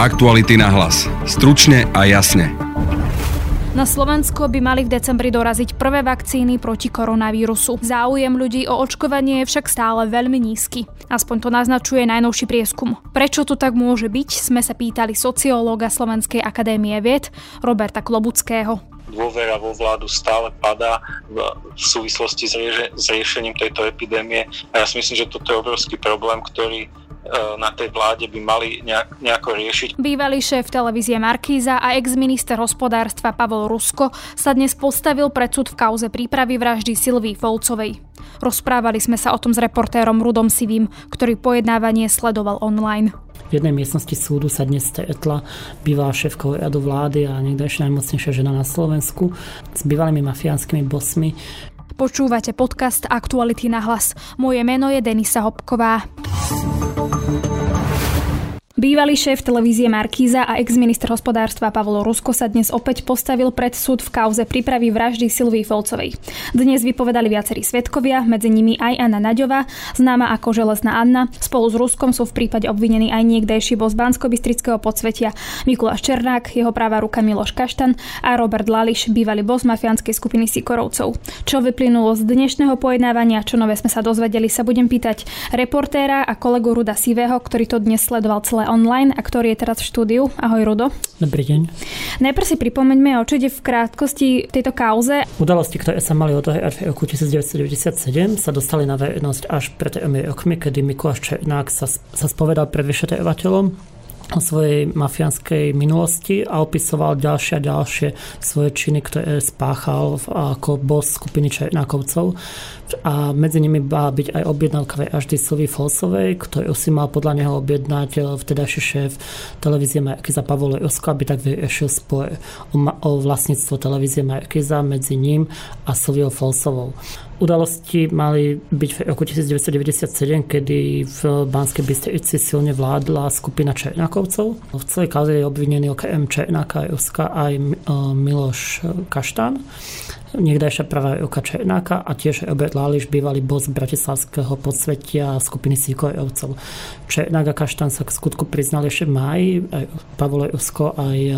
Aktuality na hlas. Stručne a jasne. Na Slovensko by mali v decembri doraziť prvé vakcíny proti koronavírusu. Záujem ľudí o očkovanie je však stále veľmi nízky. Aspoň to naznačuje najnovší prieskum. Prečo to tak môže byť, sme sa pýtali sociológa Slovenskej akadémie vied Roberta Klobuckého dôvera vo vládu stále padá v, súvislosti s, riešením tejto epidémie a ja si myslím, že toto je obrovský problém, ktorý na tej vláde by mali nejak, nejako riešiť. Bývalý šéf televízie Markíza a ex-minister hospodárstva Pavol Rusko sa dnes postavil pred súd v kauze prípravy vraždy Silvii Folcovej. Rozprávali sme sa o tom s reportérom Rudom Sivým, ktorý pojednávanie sledoval online. V jednej miestnosti súdu sa dnes stretla bývalá šéfka radu vlády a niekdejšia najmocnejšia žena na Slovensku s bývalými mafiánskymi bosmi. Počúvate podcast Aktuality na hlas. Moje meno je Denisa Hopková. Bývalý šéf televízie Markíza a ex-minister hospodárstva Pavlo Rusko sa dnes opäť postavil pred súd v kauze prípravy vraždy Silvii Folcovej. Dnes vypovedali viacerí svetkovia, medzi nimi aj Anna Naďová, známa ako Železná Anna. Spolu s Ruskom sú v prípade obvinení aj niekdejší bos bansko podsvetia Mikuláš Černák, jeho práva ruka Miloš Kaštan a Robert Lališ, bývalý bos mafiánskej skupiny Sikorovcov. Čo vyplynulo z dnešného pojednávania, čo nové sme sa dozvedeli, sa budem pýtať reportéra a kolegu Ruda Sivého, ktorý to dnes sledoval celé online a ktorý je teraz v štúdiu. Ahoj Rudo. Dobrý deň. Najprv si pripomeňme, o čo ide v krátkosti tejto kauze. Udalosti, ktoré sa mali od roku 1997, sa dostali na verejnosť až pred tými rokmi, kedy Mikuláš Černák sa, sa spovedal pred vyšetrovateľom o svojej mafiánskej minulosti a opisoval ďalšie a ďalšie svoje činy, ktoré spáchal ako boss skupiny Černákovcov. A medzi nimi má byť aj objednávka vraždy Sylvie Folsovej, ktorú si mal podľa neho objednať eh, vtedajší šéf televízie Markiza Pavolo Rusko, aby tak vyriešil spor o, o vlastníctvo televízie Markiza medzi ním a Sylviou Folsovou. Udalosti mali byť v roku 1997, kedy v Banskej Bystrici silne vládla skupina Černákovcov. V celej kauze je obvinený okrem Černáka a Ruska aj e, Miloš Kaštán niekdajšia pravá ruka Černáka a tiež Robert Láliš, bývalý boss bratislavského podsvetia skupiny Sikorovcov. Černák a Kaštán sa k skutku priznali ešte v máji, aj Pavlo Rusko, aj e,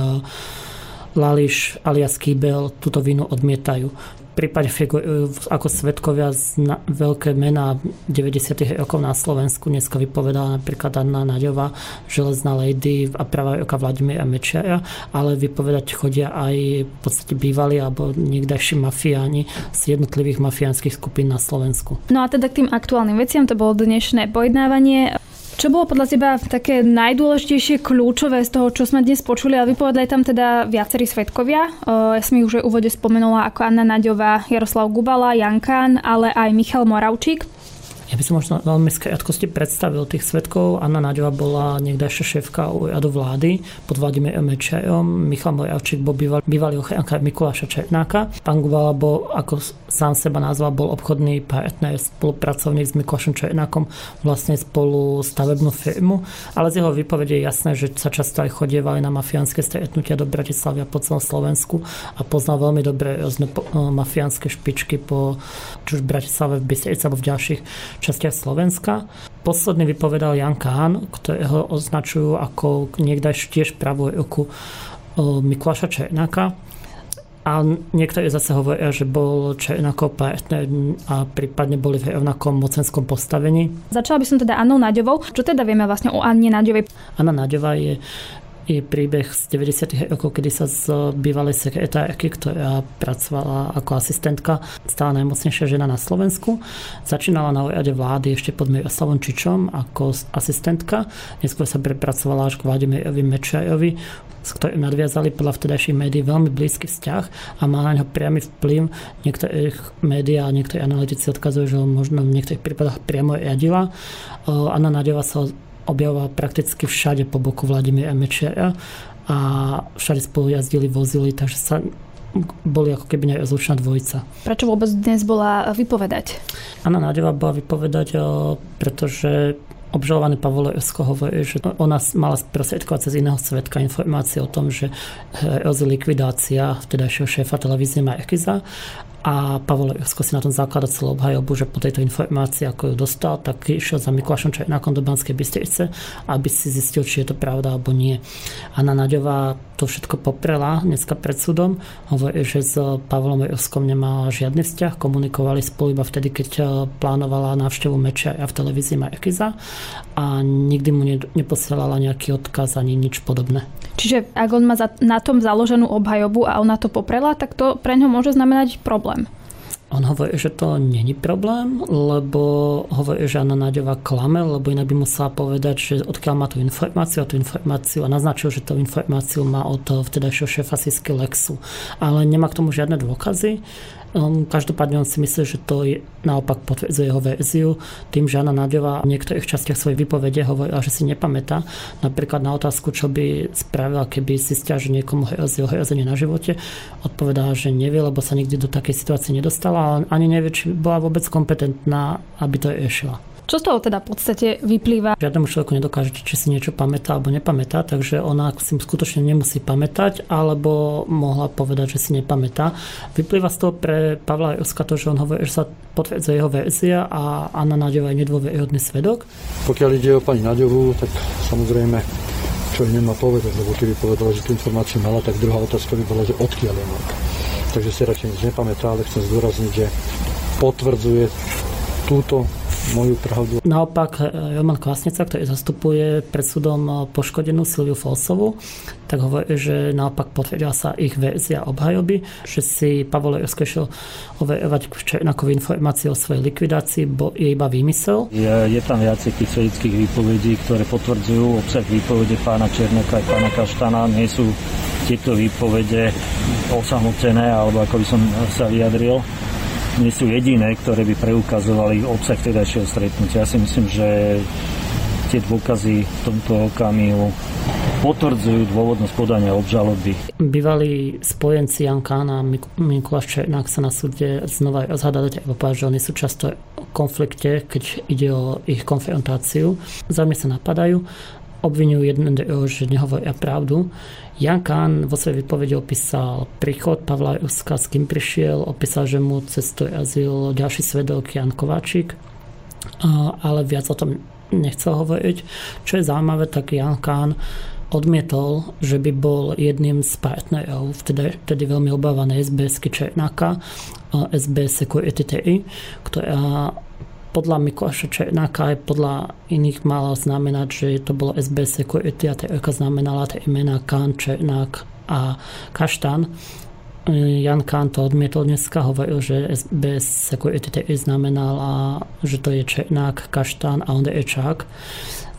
Lališ alias Kýbel túto vinu odmietajú prípade figurujú ako svetkovia z na, veľké mená 90. rokov na Slovensku. Dneska vypovedala napríklad Anna Naďová, Železná lady a pravá roka Vladimíra Mečiara, ale vypovedať chodia aj v podstate bývalí alebo niekdajší mafiáni z jednotlivých mafiánskych skupín na Slovensku. No a teda k tým aktuálnym veciam, to bolo dnešné pojednávanie. Čo bolo podľa teba také najdôležitejšie kľúčové z toho, čo sme dnes počuli, ale vypovedali tam teda viacerí svetkovia. Ja som ich už aj úvode spomenula ako Anna Naďová, Jaroslav Gubala, Jan Kán, ale aj Michal Moravčík. Ja by som možno veľmi krátkosti predstavil tých svetkov. Anna Naďová bola niekdajšia šéfka úradu vlády pod Vladimírom Mečajom. Michal Mojavčík bol bývalý, bývalý ochránka Mikuláša Černáka. Pán Gubala bol, ako sám seba nazval, bol obchodný partner, spolupracovník s Mikulášom Černákom, vlastne spolu stavebnú firmu. Ale z jeho výpovede je jasné, že sa často aj chodievali na mafiánske stretnutia do Bratislavy a po celom Slovensku a poznal veľmi dobre rôzne mafiánske špičky po či už v Bratislave, v Bystrici alebo v ďalších častiach Slovenska. Posledný vypovedal Jan Kahn, ktorého označujú ako niekdaj tiež pravú ruku Mikuláša Černáka. A niektorí zase hovoria, že bol Černákov partner a prípadne boli v rovnakom mocenskom postavení. Začala by som teda Annou Naďovou. Čo teda vieme vlastne o Anne Naďovej? Anna Naďová je je príbeh z 90. rokov, kedy sa z bývalej sekretárky, ktorá pracovala ako asistentka, stala najmocnejšia žena na Slovensku. Začínala na úrade vlády ešte pod Miroslavom Čičom ako asistentka. Neskôr sa prepracovala až k Vladimirovi Mečajovi, s ktorým nadviazali podľa vtedajších médií veľmi blízky vzťah a má na ňo priamy vplyv. Niektorých médií a niektorí analytici odkazujú, že možno v niektorých prípadoch priamo riadila. Anna Naďová sa objavoval prakticky všade po boku Vladimíra Mečiara a všade spolu jazdili, vozili, takže sa boli ako keby nerozlučná dvojica. Prečo vôbec dnes bola vypovedať? Anna Nádeva bola vypovedať, pretože obžalovaný Pavol Esko hovorí, že ona mala sprostredkovať cez iného svetka informácie o tom, že hrozí likvidácia vtedajšieho šéfa televízie Markiza a Pavol Josko si na tom zaklada celú obhajobu, že po tejto informácii, ako ju dostal, tak išiel za Mikulášom Černákom do Banskej Bystrice, aby si zistil, či je to pravda alebo nie. Anna Naďová to všetko poprela dneska pred súdom. Hovorí, že s Pavlom Joskom nemala žiadny vzťah, komunikovali spolu iba vtedy, keď eh, plánovala návštevu meča a v televízii Markiza a nikdy mu neposielala nejaký odkaz ani nič podobné. Čiže ak on má na tom založenú obhajobu a ona to poprela, tak to pre ňo môže znamenať problém. On hovorí, že to není problém, lebo hovorí, že Anna Náďová klame, lebo inak by musela povedať, že odkiaľ má tú informáciu a tú informáciu a naznačil, že tú informáciu má od vtedajšieho šéfa Sisky Lexu. Ale nemá k tomu žiadne dôkazy Um, každopádne on si myslí, že to je, naopak potvrdzuje jeho verziu tým, že Anna Náďová v niektorých častiach svojej výpovede hovorila, že si nepamätá. Napríklad na otázku, čo by spravila, keby si stiaž niekomu hrozil hrozenie na živote, odpovedala, že nevie, lebo sa nikdy do takej situácie nedostala a ani nevie, či bola vôbec kompetentná, aby to riešila. Čo z toho teda v podstate vyplýva? Žiadnemu človeku nedokážete, či si niečo pamätá alebo nepamätá, takže ona si skutočne nemusí pamätať, alebo mohla povedať, že si nepamätá. Vyplýva z toho pre Pavla Joska to, že on hovorí, že sa potvrdzuje jeho verzia a Anna Náďová je nedôveryhodný svedok. Pokiaľ ide o pani Náďovú, tak samozrejme čo nemá povedať, lebo keby povedala, že tú informáciu mala, tak druhá otázka by bola, že odkiaľ je mala. Takže si radšej nič nepamätá, ale chcem zdôrazniť, že potvrdzuje túto moju pravdu. Naopak eh, Roman Kvasnica, ktorý zastupuje pred súdom eh, poškodenú Silviu Folsovu, tak hovorí, že naopak potvrdila sa ich verzia obhajoby, že si Pavol Josko šiel overovať Černákovi informácie o svojej likvidácii, bo je iba výmysel. Je, je tam viacej tých svedických výpovedí, ktoré potvrdzujú obsah výpovede pána Černáka a pána Kaštana. Nie sú tieto výpovede osamotené, alebo ako by som sa vyjadril nie sú jediné, ktoré by preukazovali obsah tedajšieho stretnutia. Ja si myslím, že tie dôkazy v tomto okamihu potvrdzujú dôvodnosť podania obžaloby. Bývalí spojenci Jan Kán a Mikuláš Černák sa na súde znova rozhádali, lebo povedať, že oni sú často v konflikte, keď ide o ich konfrontáciu. Zájmy sa napadajú, obvinujú jeden že nehovoria pravdu. Jan Kahn vo svojej výpovedi opísal príchod Pavla Juska, s kým prišiel, opísal, že mu cestu jazil ďalší svedok Jan Kováčik, ale viac o tom nechcel hovoriť. Čo je zaujímavé, tak Jan Kahn odmietol, že by bol jedným z partnerov vtedy, vtedy veľmi obávanej SBS Černáka, SBS Security ktorá podľa Mikuláša Černáka aj podľa iných malo znamenať, že to bolo SBS Security a TRK znamenala tie imena Kán, Černák a Kaštan. Jan Kán to odmietol dneska, hovoril, že SBS Security TI znamenala, že to je Černák, Kaštán a Ondrejčák.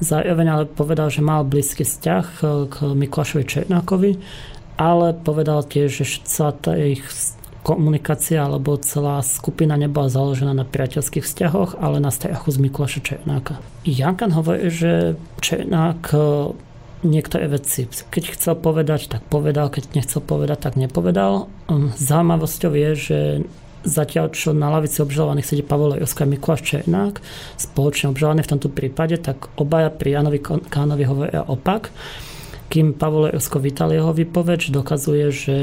Zároveň ale povedal, že mal blízky vzťah k Mikulášovi Černákovi, ale povedal tiež, že sa ich komunikácia alebo celá skupina nebola založená na priateľských vzťahoch, ale na vzťahu z Mikuláša Černáka. Jankan hovorí, že Černák e, niektoré veci, keď chcel povedať, tak povedal, keď nechcel povedať, tak nepovedal. Hm, zaujímavosťou je, že Zatiaľ, čo na lavici obžalovaných sedí Pavol Joska Mikuláš Černák, spoločne obžalovaní v tomto prípade, tak obaja pri Janovi Kánovi hovoria opak kým Pavol Josko vítal jeho výpoveď, dokazuje, že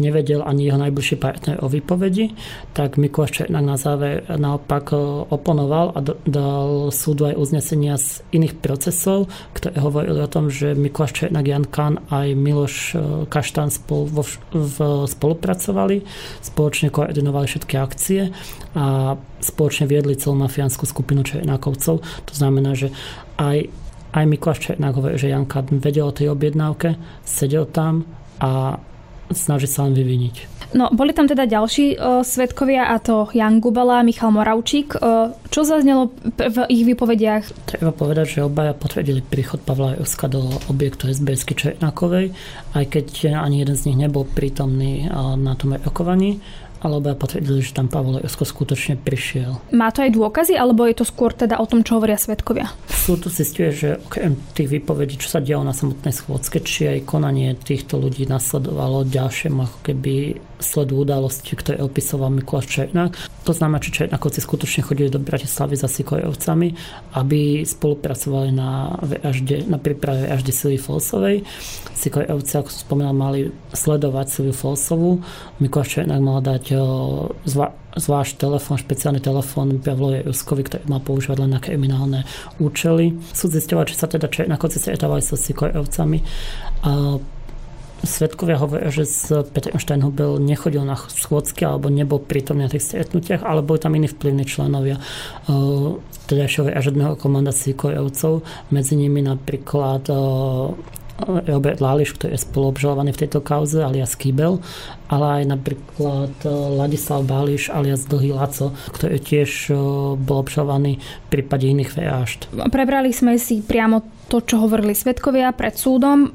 nevedel ani jeho najbližší partner o výpovedi, tak Mikuláš Černák na záver naopak e, oponoval a dal súdu aj uznesenia z iných procesov, ktoré hovorili o tom, že Mikuláš Černák, Jan Kán aj Miloš e, Kaštán spolu, vo, v, spolupracovali, spoločne koordinovali všetky akcie a spoločne viedli celú mafiánsku skupinu Černákovcov. To znamená, že aj aj Mikuláš Černák hovorí, že Janka vedel o tej objednávke, sedel tam a snaží sa len vyviniť. No, boli tam teda ďalší uh, svetkovia, a to Jan Gubala a Michal Moravčík. Uh, čo zaznelo v ich výpovediach? Treba povedať, že obaja potvrdili príchod Pavla Joska do objektu SBS Černákovej, aj keď ani jeden z nich nebol prítomný uh, na tom rokovaní alebo potvrdili, že tam Pavol Josko skutočne prišiel. Má to aj dôkazy, alebo je to skôr teda o tom, čo hovoria svetkovia? Súd tu zistuje, že okrem tých výpovedí, čo sa dialo na samotnej schôdzke, či aj konanie týchto ľudí nasledovalo ďalšiemu ako keby sledu udalosti, ktoré opisoval Mikuláš Černák. To znamená, že Černákovci skutočne chodili do Bratislavy za Sikojovcami, aby spolupracovali na, VHD, na príprave VHD Silvy Folsovej. Sikojovci, ako som spomínal, mali sledovať Silviu Folsovú. Mikuláš Černák mal dať zva, zvlášť telefón, špeciálny telefón Pavlovi Juskovi, ktorý mal používať len na kriminálne účely. Súd zistil, že sa teda Černákovci stretávali so Sikojovcami a Svetkovia hovoria, že s Petrom Steinhubel nechodil na schôdzky alebo nebol prítomný na tých stretnutiach, ale boli tam iní vplyvní členovia uh, tedajšieho vražedného komanda Sikojevcov. Medzi nimi napríklad uh, Robert Láliš, ktorý je spoluobžalovaný v tejto kauze, alias Kýbel, ale aj napríklad Ladislav Báliš, alias Dlhý Laco, ktorý tiež bol obžalovaný v prípade iných vražd. Prebrali sme si priamo to, čo hovorili svetkovia pred súdom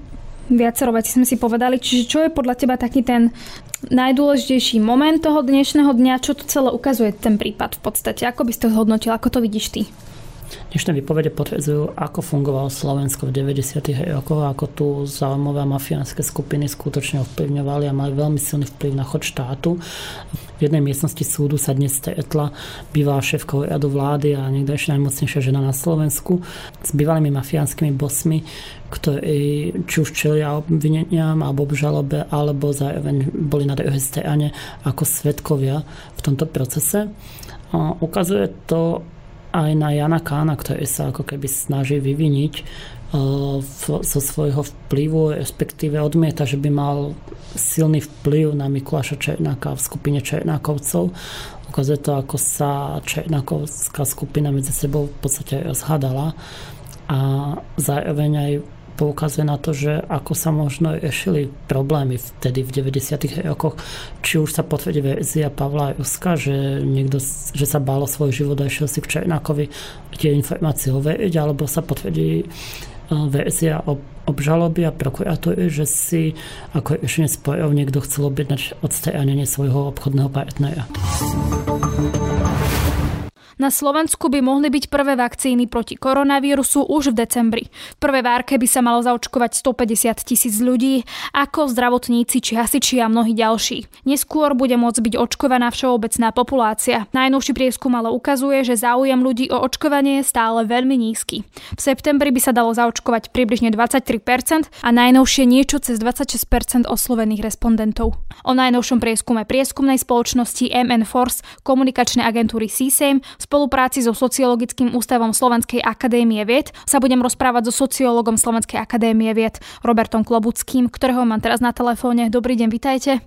viacero vecí sme si povedali. Čiže čo je podľa teba taký ten najdôležitejší moment toho dnešného dňa, čo to celé ukazuje ten prípad v podstate? Ako by si to zhodnotil, ako to vidíš ty? Dnešné výpovede potvrdzujú, ako fungovalo Slovensko v 90. rokoch, ako tu zaujímavé mafiánske skupiny skutočne ovplyvňovali a mali veľmi silný vplyv na chod štátu. V jednej miestnosti súdu sa dnes stretla bývalá šéfka radu vlády a niekdejšia najmocnejšia žena na Slovensku s bývalými mafiánskymi bosmi, ktorí či už čelia obvineniam alebo obžalobe, alebo zároveň boli na druhej strane ako svetkovia v tomto procese. Ukazuje to aj na Jana Kána, ktorý sa ako keby snaží vyviniť zo svojho vplyvu, respektíve odmieta, že by mal silný vplyv na Mikuláša Černáka v skupine Černákovcov. Ukazuje to, ako sa Černákovská skupina medzi sebou v podstate rozhadala a zároveň aj poukazuje na to, že ako sa možno riešili problémy vtedy v 90. rokoch. Či už sa potvrdí verzia Pavla Ruska, že, niekto, že sa bálo svoj život a išiel si k Černákovi tie informácie overiť, alebo sa potvrdí verzia o obžaloby a prokuratúry, že si ako riešenie sporov niekto chcel objednať odstránenie svojho obchodného partnera. Na Slovensku by mohli byť prvé vakcíny proti koronavírusu už v decembri. V prvej várke by sa malo zaočkovať 150 tisíc ľudí, ako zdravotníci či hasiči a mnohí ďalší. Neskôr bude môcť byť očkovaná všeobecná populácia. Najnovší prieskum ale ukazuje, že záujem ľudí o očkovanie je stále veľmi nízky. V septembri by sa dalo zaočkovať približne 23% a najnovšie niečo cez 26% oslovených respondentov. O najnovšom prieskume prieskumnej spoločnosti MN Force komunikačnej agentúry CSAM spolupráci so Sociologickým ústavom Slovenskej akadémie vied sa budem rozprávať so sociológom Slovenskej akadémie vied Robertom Klobuckým, ktorého mám teraz na telefóne. Dobrý deň, vitajte.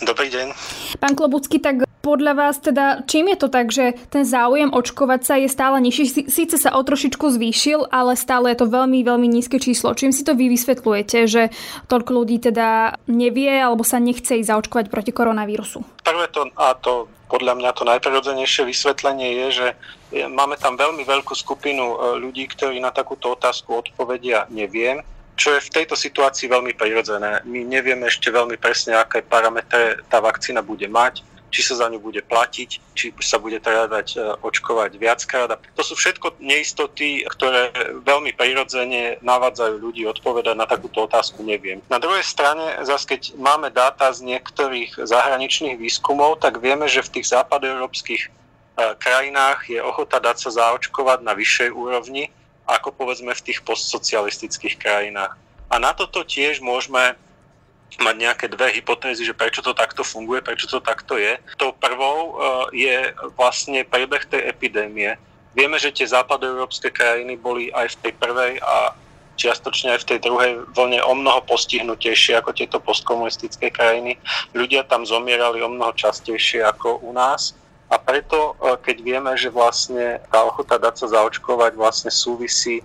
Dobrý deň. Pán Klobucký, tak podľa vás teda, čím je to tak, že ten záujem očkovať sa je stále nižší? Síce sa o trošičku zvýšil, ale stále je to veľmi, veľmi nízke číslo. Čím si to vy vysvetľujete, že toľko ľudí teda nevie alebo sa nechce ísť zaočkovať proti koronavírusu? Prvé to, a to podľa mňa to najprirodzenejšie vysvetlenie je, že máme tam veľmi veľkú skupinu e, ľudí, ktorí na takúto otázku odpovedia neviem, čo je v tejto situácii veľmi prirodzené. My nevieme ešte veľmi presne, aké parametre tá vakcína bude mať či sa za ňu bude platiť, či sa bude teda dať e, očkovať viackrát. To sú všetko neistoty, ktoré veľmi prirodzene navádzajú ľudí odpovedať na takúto otázku, neviem. Na druhej strane, zase keď máme dáta z niektorých zahraničných výskumov, tak vieme, že v tých západoeurópskych e, krajinách je ochota dať sa zaočkovať na vyššej úrovni, ako povedzme v tých postsocialistických krajinách. A na toto tiež môžeme mať nejaké dve hypotézy, že prečo to takto funguje, prečo to takto je. Tou prvou eh, je vlastne prebeh tej epidémie. Vieme, že tie západoeurópske krajiny boli aj v tej prvej a čiastočne aj v tej druhej vlne o mnoho postihnutejšie ako tieto postkomunistické krajiny. Ľudia tam zomierali o mnoho častejšie ako u nás. A preto, eh, keď vieme, že vlastne tá ochota dať sa zaočkovať vlastne súvisí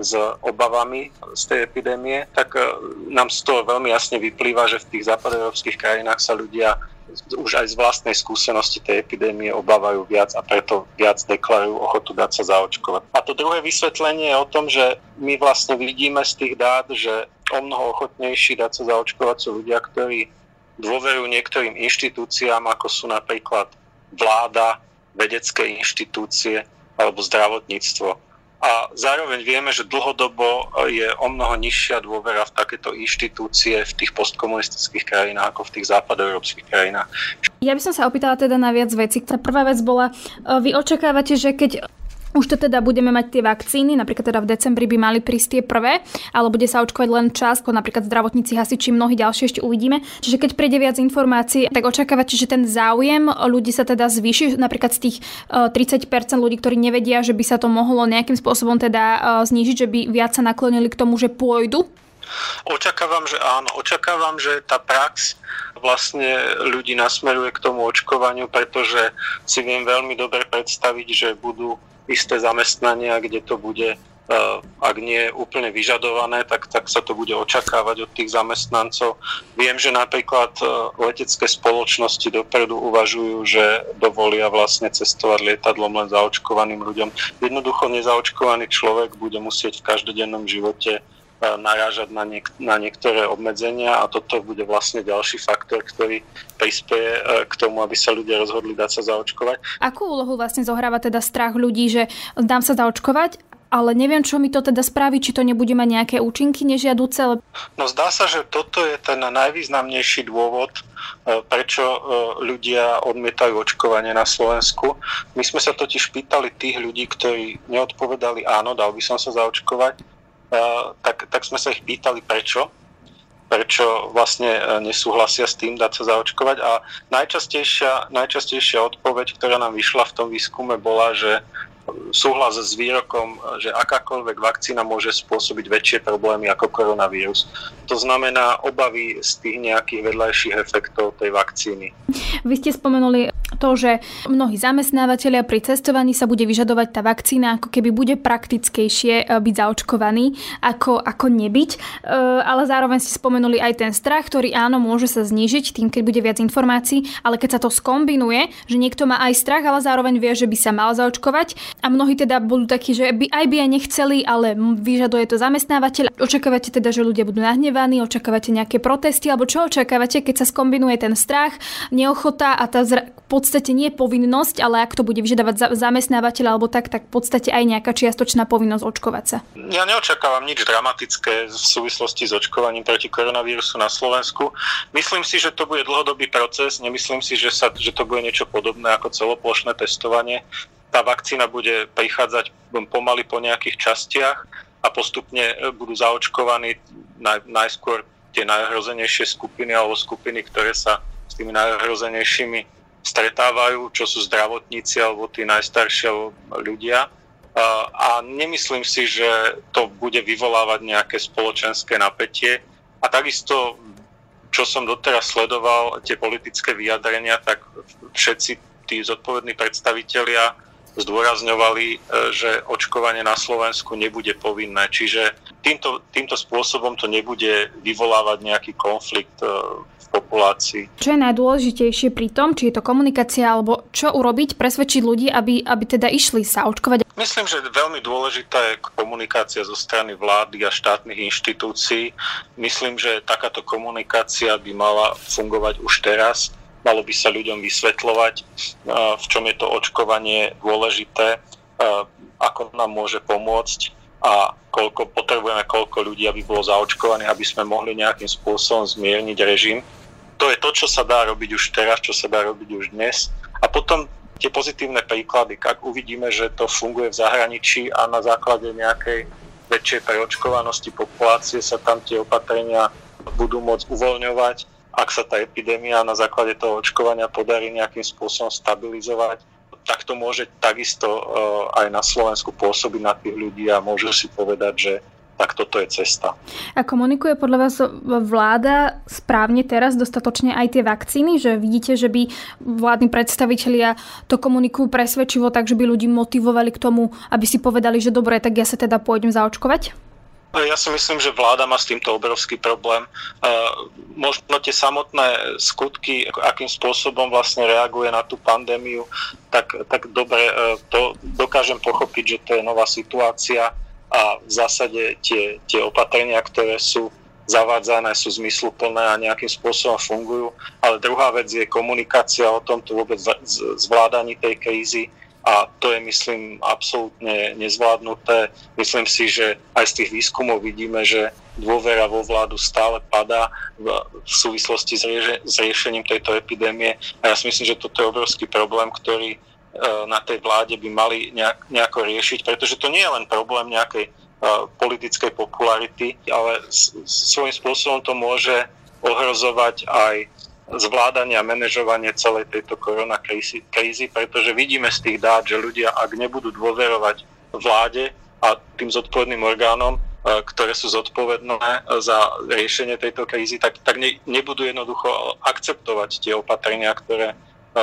s obavami z tej epidémie, tak e, nám z toho veľmi jasne vyplýva, že v tých západoeurópskych krajinách sa ľudia už aj z vlastnej skúsenosti tej epidémie obávajú viac a preto viac deklarujú ochotu dať sa zaočkovať. A to druhé vysvetlenie je o tom, že my vlastne vidíme z tých dát, že o mnoho ochotnejší dať sa zaočkovať sú ľudia, ktorí dôverujú niektorým inštitúciám, ako sú napríklad vláda, vedecké inštitúcie alebo zdravotníctvo a zároveň vieme, že dlhodobo je o mnoho nižšia dôvera v takéto inštitúcie v tých postkomunistických krajinách ako v tých západoeurópskych krajinách. Ja by som sa opýtala teda na viac vecí. Tá prvá vec bola, e, vy očakávate, že keď už to teda budeme mať tie vakcíny, napríklad teda v decembri by mali prísť tie prvé, ale bude sa očkovať len čas, ako napríklad zdravotníci, hasiči, mnohí ďalšie ešte uvidíme. Čiže keď príde viac informácií, tak očakávate, že ten záujem ľudí sa teda zvýši, napríklad z tých 30% e, ľudí, ktorí nevedia, že by sa to mohlo nejakým spôsobom teda e, znížiť, že by viac sa naklonili k tomu, že pôjdu Očakávam, že áno. Očakávam, že tá prax vlastne ľudí nasmeruje k tomu očkovaniu, pretože si viem veľmi dobre predstaviť, že budú isté zamestnania, kde to bude eh, ak nie je úplne vyžadované, tak, tak sa to bude očakávať od tých zamestnancov. Viem, že napríklad eh, letecké spoločnosti dopredu uvažujú, že dovolia vlastne cestovať lietadlom len zaočkovaným ľuďom. Jednoducho nezaočkovaný človek bude musieť v každodennom živote narážať na, niek- na niektoré obmedzenia a toto bude vlastne ďalší faktor, ktorý prispieje e, k tomu, aby sa ľudia rozhodli dať sa zaočkovať. Akú úlohu vlastne zohráva teda strach ľudí, že dám sa zaočkovať, ale neviem, čo mi to teda spraví, či to nebude mať nejaké účinky nežiaduce. No zdá sa, že toto je ten najvýznamnejší dôvod, e, prečo e, ľudia odmietajú očkovanie na Slovensku. My sme sa totiž pýtali tých ľudí, ktorí neodpovedali áno, dal by som sa zaočkovať, tak, tak sme sa ich pýtali prečo prečo vlastne e, nesúhlasia s tým dať sa zaočkovať. A najčastejšia, najčastejšia odpoveď, ktorá nám vyšla v tom výskume, bola, že súhlas s výrokom, že akákoľvek vakcína môže spôsobiť väčšie problémy ako koronavírus. To znamená obavy z tých nejakých vedľajších efektov tej vakcíny. Vy ste spomenuli to, že mnohí zamestnávateľia pri cestovaní sa bude vyžadovať tá vakcína, ako keby bude praktickejšie e, byť zaočkovaný, ako, ako nebyť. E, ale zároveň ste spomenuli aj ten strach, ktorý áno, môže sa znížiť tým, keď bude viac informácií, ale keď sa to skombinuje, že niekto má aj strach, ale zároveň vie, že by sa mal zaočkovať a mnohí teda budú takí, že by aj by aj nechceli, ale vyžaduje to zamestnávateľ. Očakávate teda, že ľudia budú nahnevaní, očakávate nejaké protesty, alebo čo očakávate, keď sa skombinuje ten strach, neochota a tá zra- v podstate nie povinnosť, ale ak to bude vyžadovať za- zamestnávateľ alebo tak, tak v podstate aj nejaká čiastočná povinnosť očkovať sa. Ja neočakávam nič dramatické v súvislosti s očkovaním proti koronavírusu na Slovensku. Myslím si, že to bude dlhodobý proces, nemyslím si, že, sa, že to bude niečo podobné ako celoplošné testovanie tá vakcína bude prichádzať pomaly po nejakých častiach a postupne e, budú zaočkovaní naj, najskôr tie najhrozenejšie skupiny alebo skupiny, ktoré sa s tými najhrozenejšími stretávajú, čo sú zdravotníci alebo tí najstarší ľudia. A nemyslím si, že to bude vyvolávať nejaké spoločenské napätie. A takisto, čo som doteraz sledoval, tie politické vyjadrenia, tak všetci tí zodpovední predstavitelia zdôrazňovali, e, že očkovanie na Slovensku nebude povinné. Čiže týmto, týmto spôsobom to nebude vyvolávať nejaký konflikt e, populácii. Čo je najdôležitejšie pri tom, či je to komunikácia, alebo čo urobiť, presvedčiť ľudí, aby, aby teda išli sa očkovať? Myslím, že veľmi dôležitá je komunikácia zo strany vlády a štátnych inštitúcií. Myslím, že takáto komunikácia by mala fungovať už teraz malo by sa ľuďom vysvetľovať, v čom je to očkovanie dôležité, ako nám môže pomôcť a koľko potrebujeme, koľko ľudí, aby bolo zaočkovaných, aby sme mohli nejakým spôsobom zmierniť režim. To je to, čo sa dá robiť už teraz, čo sa dá robiť už dnes. A potom tie pozitívne príklady, ak uvidíme, že to funguje v zahraničí a na základe nejakej väčšej preočkovanosti populácie sa tam tie opatrenia budú môcť uvoľňovať, ak sa tá epidémia na základe toho očkovania podarí nejakým spôsobom stabilizovať, tak to môže takisto eh, aj na Slovensku pôsobiť na tých ľudí a môžu si povedať, že tak toto je cesta. A komunikuje podľa vás vláda správne teraz dostatočne aj tie vakcíny? Že vidíte, že by vládni predstavitelia to komunikujú presvedčivo tak, že by ľudí motivovali k tomu, aby si povedali, že dobre, tak ja sa teda pôjdem zaočkovať? Ja si myslím, že vláda má s týmto obrovský problém. Možno tie samotné skutky, akým spôsobom vlastne reaguje na tú pandémiu, tak, tak dobre e, to dokážem pochopiť, že to je nová situácia a v zásade tie, tie opatrenia, ktoré sú zavádzané, sú zmysluplné a nejakým spôsobom fungujú. Ale druhá vec je komunikácia o tomto vôbec zvládaní tej krízy a to je, myslím, absolútne nezvládnuté. Myslím si, že aj z tých výskumov vidíme, že dôvera vo vládu stále padá v, súvislosti s, riešením tejto epidémie a ja si myslím, že toto je obrovský problém, ktorý na tej vláde by mali nejak, nejako riešiť, pretože to nie je len problém nejakej uh, politickej popularity, ale svojím spôsobom to môže ohrozovať aj zvládanie a manažovanie celej tejto korona krízy, pretože vidíme z tých dát, že ľudia, ak nebudú dôverovať vláde a tým zodpovedným orgánom, e, ktoré sú zodpovedné za riešenie tejto krízy, tak, tak ne, nebudú jednoducho akceptovať tie opatrenia, ktoré e,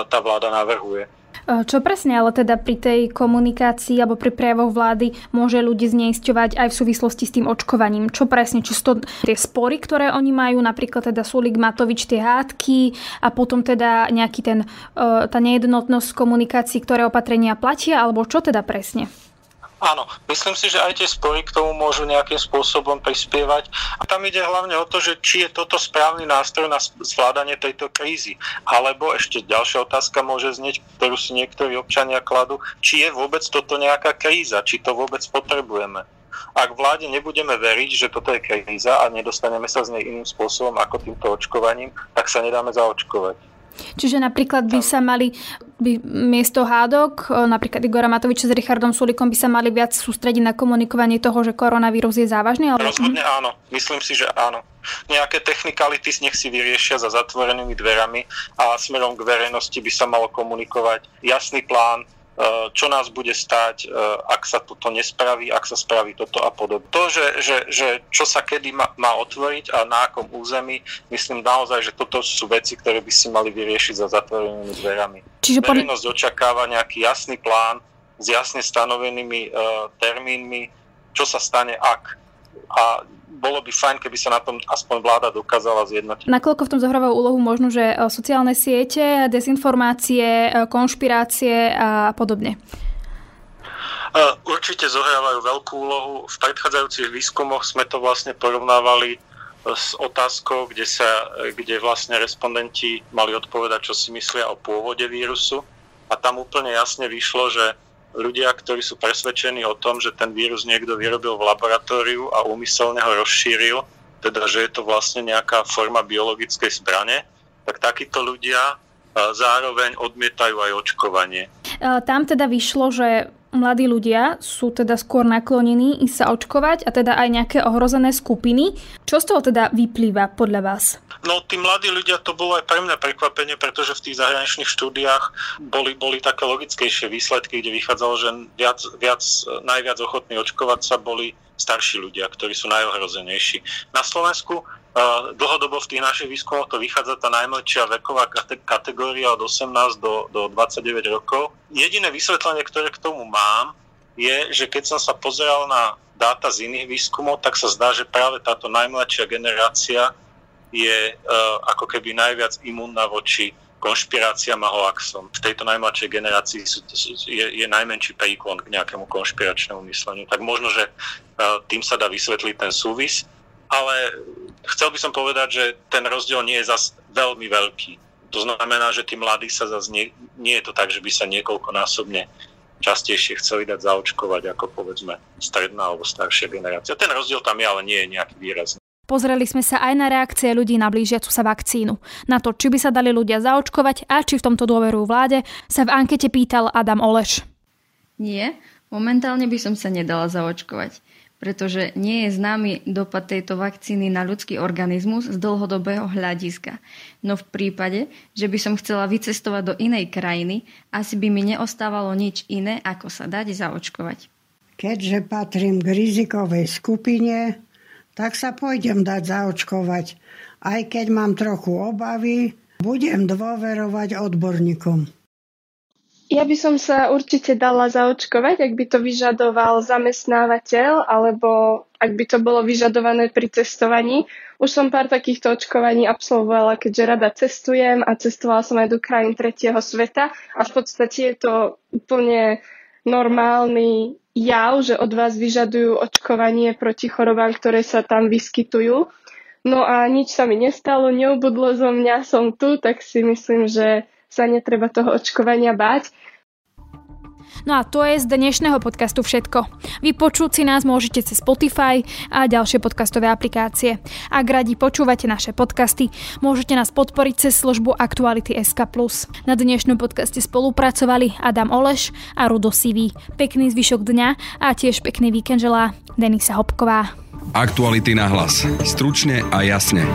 tá vláda navrhuje. Čo presne ale teda pri tej komunikácii alebo pri prejavoch vlády môže ľudí zneisťovať aj v súvislosti s tým očkovaním? Čo presne? Či sú to tie spory, ktoré oni majú, napríklad teda Sulik Matovič tie hádky a potom teda nejaký ten, tá nejednotnosť komunikácií, ktoré opatrenia platia, alebo čo teda presne? Áno, myslím si, že aj tie spory k tomu môžu nejakým spôsobom prispievať. A tam ide hlavne o to, že či je toto správny nástroj na zvládanie tejto krízy. Alebo ešte ďalšia otázka môže znieť, ktorú si niektorí občania kladú, či je vôbec toto nejaká kríza, či to vôbec potrebujeme. Ak vláde nebudeme veriť, že toto je kríza a nedostaneme sa z nej iným spôsobom ako týmto očkovaním, tak sa nedáme zaočkovať. Čiže napríklad by sa mali by miesto hádok, napríklad Igora Matoviča s Richardom Sulikom by sa mali viac sústrediť na komunikovanie toho, že koronavírus je závažný? Ale... Rozhodne áno. Myslím si, že áno. Nejaké technikality nech si vyriešia za zatvorenými dverami a smerom k verejnosti by sa malo komunikovať jasný plán, čo nás bude stáť, eh, ak sa toto nespraví, ak sa spraví toto a podobne. To, že, že, že čo sa kedy má, má otvoriť a na akom území, myslím naozaj, že toto sú veci, ktoré by si mali vyriešiť za zatvorenými dverami. Čiže Verejnosť očakáva nejaký jasný plán s jasne stanovenými uh, termínmi, čo sa stane ak. A bolo by fajn, keby sa na tom aspoň vláda dokázala zjednotiť. Nakoľko v tom zohrávajú úlohu možno, že e, sociálne siete, dezinformácie, e, konšpirácie a podobne? E, určite zohrávajú veľkú úlohu. V predchádzajúcich výskumoch sme to vlastne porovnávali s otázkou, kde, sa, kde vlastne respondenti mali odpovedať, čo si myslia o pôvode vírusu. A tam úplne jasne vyšlo, že ľudia, ktorí sú presvedčení o tom, že ten vírus niekto vyrobil v laboratóriu a úmyselne ho rozšíril, teda že je to vlastne nejaká forma biologickej zbrane, tak takíto ľudia zároveň odmietajú aj očkovanie. Tam teda vyšlo, že mladí ľudia sú teda skôr naklonení ísť sa očkovať a teda aj nejaké ohrozené skupiny. Čo z toho teda vyplýva podľa vás? No tí mladí ľudia to bolo aj pre mňa prekvapenie, pretože v tých zahraničných štúdiách boli, boli také logickejšie výsledky, kde vychádzalo, že viac, viac, najviac ochotní očkovať sa boli starší ľudia, ktorí sú najohrozenejší. Na Slovensku dlhodobo v tých našich výskumoch to vychádza tá najmladšia veková kategória od 18 do, do 29 rokov. Jediné vysvetlenie, ktoré k tomu mám, je, že keď som sa pozeral na dáta z iných výskumov, tak sa zdá, že práve táto najmladšia generácia je uh, ako keby najviac imúnna voči konšpiráciám a hoaxom. V tejto najmladšej generácii sú, je, je najmenší príklon k nejakému konšpiračnému mysleniu. Tak možno, že uh, tým sa dá vysvetliť ten súvis ale chcel by som povedať, že ten rozdiel nie je zas veľmi veľký. To znamená, že tí mladí sa zase nie, nie je to tak, že by sa niekoľkonásobne častejšie chceli dať zaočkovať ako povedzme stredná alebo staršia generácia. Ten rozdiel tam je, ale nie je nejaký výrazný. Pozreli sme sa aj na reakcie ľudí na blížiacu sa vakcínu. Na to, či by sa dali ľudia zaočkovať a či v tomto dôveru vláde, sa v ankete pýtal Adam Oleš. Nie, momentálne by som sa nedala zaočkovať pretože nie je známy dopad tejto vakcíny na ľudský organizmus z dlhodobého hľadiska. No v prípade, že by som chcela vycestovať do inej krajiny, asi by mi neostávalo nič iné, ako sa dať zaočkovať. Keďže patrím k rizikovej skupine, tak sa pôjdem dať zaočkovať. Aj keď mám trochu obavy, budem dôverovať odborníkom. Ja by som sa určite dala zaočkovať, ak by to vyžadoval zamestnávateľ, alebo ak by to bolo vyžadované pri cestovaní. Už som pár takýchto očkovaní absolvovala, keďže rada cestujem a cestovala som aj do krajín tretieho sveta a v podstate je to úplne normálny jav, že od vás vyžadujú očkovanie proti chorobám, ktoré sa tam vyskytujú. No a nič sa mi nestalo, neubudlo zo mňa, som tu, tak si myslím, že sa netreba toho očkovania báť. No a to je z dnešného podcastu všetko. Vypočuť si nás môžete cez Spotify a ďalšie podcastové aplikácie. Ak radi počúvate naše podcasty, môžete nás podporiť cez službu Aktuality SK+. Na dnešnom podcaste spolupracovali Adam Oleš a Rudo Sivý. Pekný zvyšok dňa a tiež pekný víkend želá Denisa Hopková. Aktuality na hlas. Stručne a jasne.